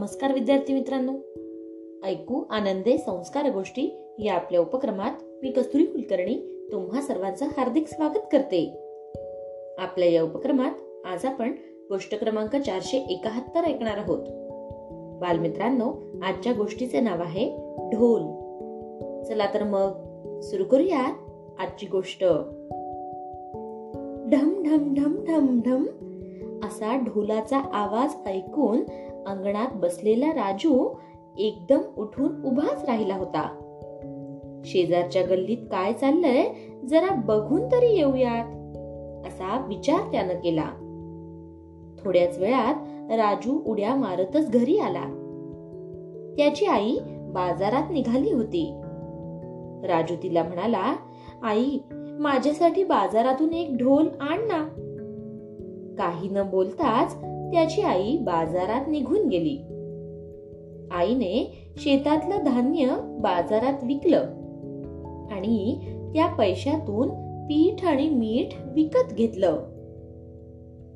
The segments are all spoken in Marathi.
नमस्कार विद्यार्थी मित्रांनो. ऐकू आनंदे संस्कार गोष्टी या आपल्या उपक्रमात मी कस्तुरी कुलकर्णी तुम्हा सर्वांचं हार्दिक स्वागत करते. आपल्या या उपक्रमात आज आपण गोष्ट क्रमांक चारशे एकाहत्तर ऐकणार आहोत. बालमित्रांनो आजच्या गोष्टीचे नाव आहे ढोल. चला तर मग सुरू करूयात आजची गोष्ट. ढम ढम ढम ढम ढम असा ढोलाचा आवाज ऐकून अंगणात बसलेला राजू एकदम उठून उभाच राहिला होता. शेजारच्या गल्लीत काय चाललंय जरा बघून तरी येऊयात असा विचार त्यानं केला. थोड्याच वेळात राजू उड्या मारतच घरी आला. त्याची आई बाजारात निघाली होती. राजू तिला म्हणाला आई माझ्यासाठी बाजारातून एक ढोल आण ना. काही न बोलताच त्याची आई बाजारात निघून गेली. आईने शेतातलं धान्य बाजारात विकलं आणि त्या पैशातून पीठ आणि मीठ विकत घेतलं.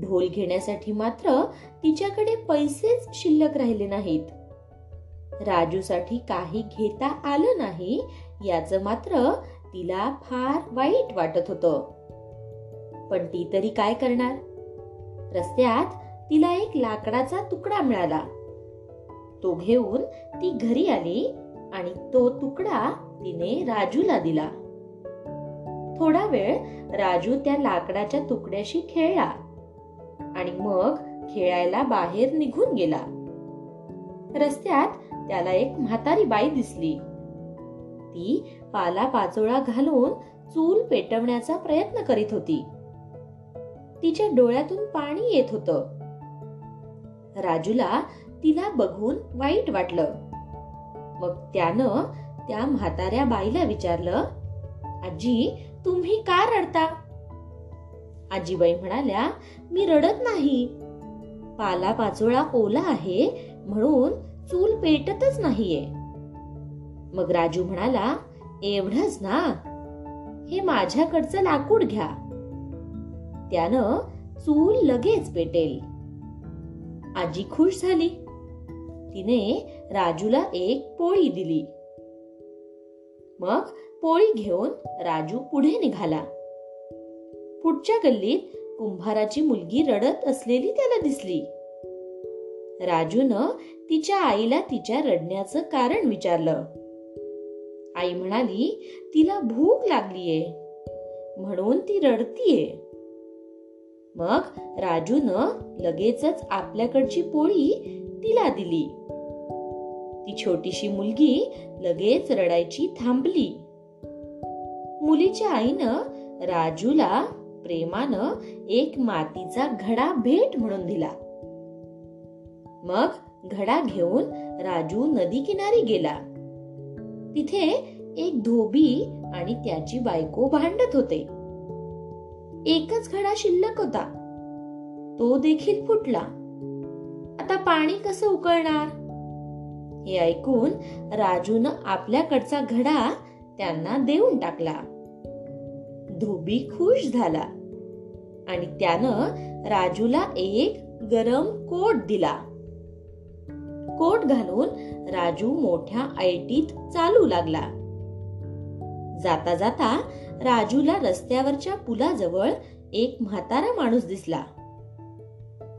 ढोल घेण्यासाठी मात्र तिच्याकडे पैसेच शिल्लक राहिले नाहीत. राजूसाठी काही घेता आलं नाही याच मात्र तिला फार वाईट वाटत होतं. पण ती तरी काय करणार? रस्त्यात तिला एक लाकडाचा तुकडा मिळाला. तो घेऊन ती घरी आली आणि तो तुकडा तिने राजूला दिला. थोडा वेळ राजू त्या लाकडाच्या तुकड्याशी खेळला आणि मग खेळायला बाहेर निघून गेला. रस्त्यात त्याला एक म्हातारी बाई दिसली. ती पाला पाचोळा घालून चूल पेटवण्याचा प्रयत्न करीत होती. तिच्या डोळ्यातून पाणी येत होतं. राजूला तिला बघून वाईट वाटलं. मग त्यानं त्या म्हाताऱ्या बाईला विचारलं आजी तुम्ही का रडता? आजीबाई म्हणाल्या मी रडत नाही. पाला पाचोळा ओला आहे म्हणून चूल पेटतच नाहीये. मग राजू म्हणाला एवढंच ना. हे माझ्याकडचं लाकूड घ्या. त्यानं चूल लगेच पेटेल. आजी खुश झाली. तिने राजूला एक पोळी दिली. मग पोळी घेऊन राजू पुढे निघाला. पुढच्या गल्लीत कुंभाराची मुलगी रडत असलेली त्याला दिसली. राजून तिच्या आईला तिच्या रडण्याचं कारण विचारलं. आई म्हणाली तिला भूक लागलीये. म्हणून ती रडतीये. मग राजून लगेचच आपल्याकडची पोळी तिला दिली. ती छोटीशी मुलगी लगेच रडायची थांबली. मुलीच्या आईनं राजूला प्रेमानं एक मातीचा घडा भेट म्हणून दिला. मग घडा घेऊन राजू नदी किनारी गेला. तिथे एक धोबी आणि त्याची बायको भांडत होते. एकच घडा शिल्लक होता. तो देखील फुटला. आता पाणी कसं उकळणार? हे ऐकून राजून आपल्याकडचा घडा त्यांना देऊन टाकला. धोबी खुश झाला आणि त्यानं राजूला एक गरम कोट दिला. कोट घालून राजू मोठ्या ऐटीत चालू लागला. जाता जाता राजूला रस्त्यावरच्या पुलाजवळ एक म्हातारा माणूस दिसला.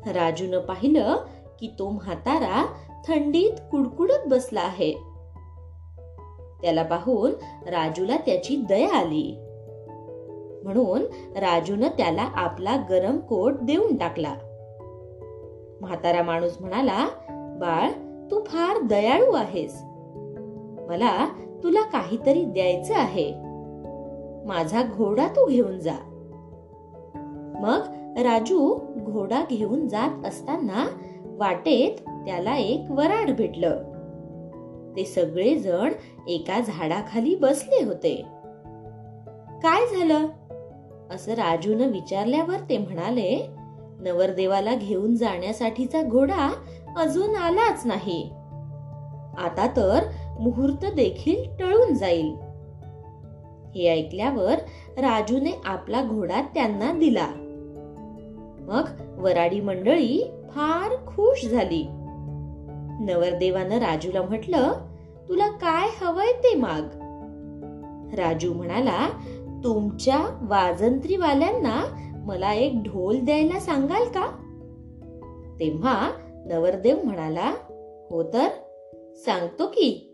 राजून पाहिलं की तो म्हातारा थंडीत कुडकुडत बसला आहे. त्याला पाहून राजूला त्याची दया आली. म्हणून राजून त्याला आपला गरम कोट देऊन टाकला. म्हातारा माणूस म्हणाला बाळ तू फार दयाळू आहेस. मला तुला काहीतरी द्यायचं आहे. माझा घोडा तू घेऊन जा. मग राजू घोडा घेऊन जात असताना वाटेत त्याला एक वराड भेटलं. ते सगळे जण एका झाडाखाली बसले होते. काय झालं? असं राजून विचारल्यावर ते म्हणाले नवरदेवाला घेऊन जाण्यासाठीचा घोडा अजून आलाच नाही. आता तर मुहूर्त देखील टळून जाईल. हे ऐकल्यावर राजूने आपला घोडा त्यांना दिला. मग वराडी मंडळी फार खुश झाली. नवरदेवानं राजूला म्हटलं तुला काय हवंय ते माग. राजू म्हणाला तुमच्या वाजंत्रीवाल्यांना मला एक ढोल द्यायला सांगाल का? तेव्हा नवरदेव म्हणाला हो तर सांगतो की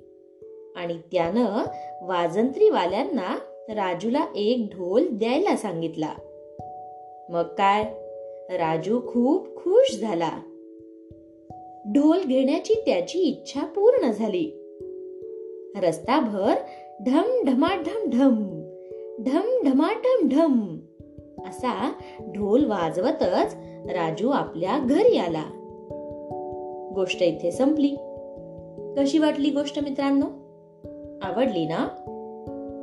आणि त्यानं वाजंत्रीवाल्यांना राजूला एक ढोल द्यायला सांगितला. मग काय? राजू खूप खुश झाला. ढोल घेण्याची त्याची इच्छा पूर्ण झाली. रस्ताभर ढम ढमाढम ढम ढम ढमाढम ढम असा ढोल वाजवतच राजू आपल्या घरी आला. गोष्ट इथे संपली. कशी वाटली गोष्ट मित्रांनो? आवडली ना?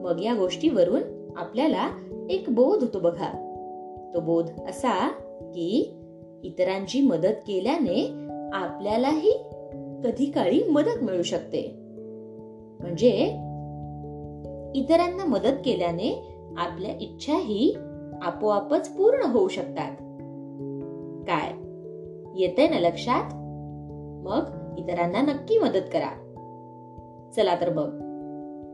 मग या गोष्टीवरून आपल्याला एक बोध होतो बघा. तो बोध असा की इतरांची मदत केल्याने आपल्यालाही कधी काळी मदत मिळू शकते. म्हणजे इतरांना मदत केल्याने आपल्या इच्छाही आपोआपच पूर्ण होऊ शकतात. काय? येते ना लक्षात? मग इतरांना नक्की मदत करा. चला तर बघ.